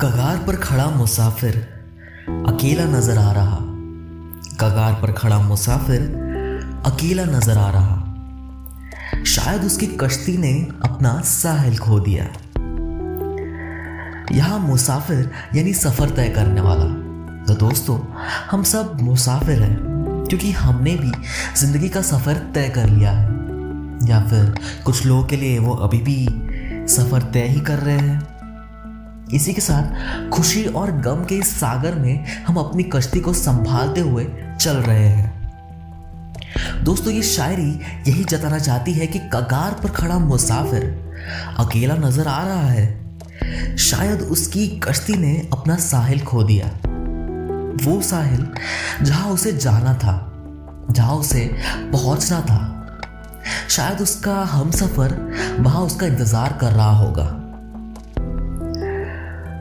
कगार पर खड़ा मुसाफिर अकेला नज़र आ रहा। कगार पर खड़ा मुसाफिर अकेला नज़र आ रहा। शायद उसकी कश्ती ने अपना साहिल खो दिया। यहाँ मुसाफिर यानी सफ़र तय करने वाला। तो दोस्तों, हम सब मुसाफिर हैं, क्योंकि हमने भी ज़िंदगी का सफ़र तय कर लिया है। या फिर कुछ लोगों के लिए वो अभी भी सफ़र तय ही कर रहे हैं। इसी के साथ खुशी और गम के इस सागर में हम अपनी कश्ती को संभालते हुए चल रहे हैं। दोस्तों, ये शायरी यही जताना चाहती है कि कगार पर खड़ा मुसाफिर अकेला नज़र आ रहा है। शायद उसकी कश्ती ने अपना साहिल खो दिया। वो साहिल जहाँ उसे जाना था, जहाँ उसे पहुँचना था, शायद उसका हम सफ़र वहाँ उसका इंतज़ार कर रहा होगा।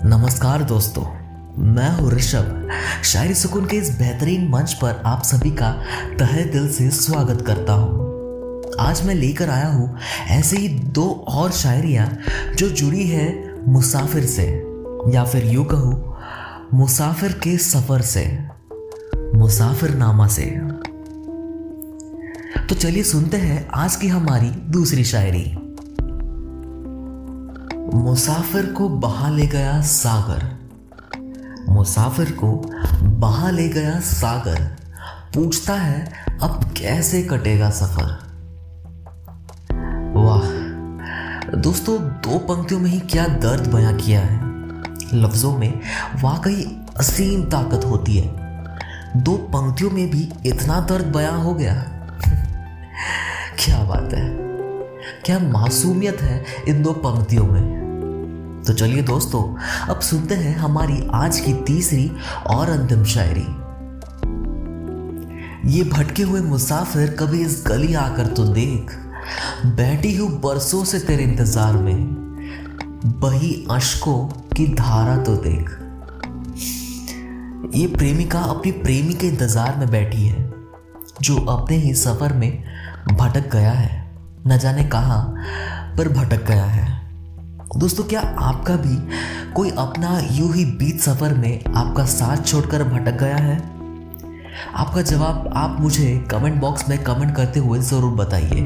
नमस्कार दोस्तों, मैं हूँ ऋषभ। शायरी सुकून के इस बेहतरीन मंच पर आप सभी का तहे दिल से स्वागत करता हूँ। आज मैं लेकर आया हूँ ऐसे ही दो और शायरियाँ जो जुड़ी है मुसाफिर से, या फिर यूँ कहूँ, मुसाफिर के सफ़र से मुसाफिर नामा से। तो चलिए सुनते हैं आज की हमारी दूसरी शायरी। मुसाफिर को बहा ले गया सागर। मुसाफिर को बहा ले गया सागर। पूछता है, अब कैसे कटेगा सफ़र? वाह, दोस्तों, दो पंक्तियों में ही क्या दर्द बयां किया है। लफ्जों में वाकई असीम ताकत होती है। दो पंक्तियों में भी इतना दर्द बयां हो गया। क्या बात है। क्या मासूमियत है इन दो पंक्तियों में? तो चलिए दोस्तों, अब सुनते हैं हमारी आज की तीसरी और अंतिम शायरी। ये भटके हुए मुसाफिर कभी इस गली आकर तो देख, बैठी हूँ बरसों से तेरे इंतज़ार में, बही अशकों की धारा तो देख। ये प्रेमिका अपनी प्रेमी के इंतज़ार में बैठी है, जो अपने ही सफ़र में भटक गया है। न जाने कहा पर भटक गया है। दोस्तों, क्या आपका भी कोई अपना यूँ ही बीत सफ़र में आपका साथ छोड़कर भटक गया है? आपका जवाब आप मुझे कमेंट बॉक्स में कमेंट करते हुए ज़रूर बताइए।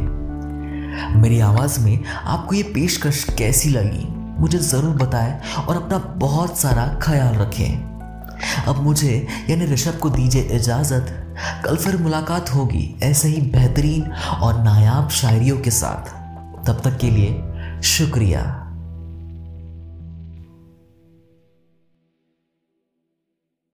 मेरी आवाज़ में आपको ये पेशकश कैसी लगी? मुझे ज़रूर बताएँ और अपना बहुत सारा ख्याल रखें। अब मुझे, यानी ऋषभ को दीजिए इजाज़त। कल फिर मुलाकात होगी ऐसे ही बेहतरीन और नायाब शायरियों के साथ। तब तक के लिए शुक्रिया।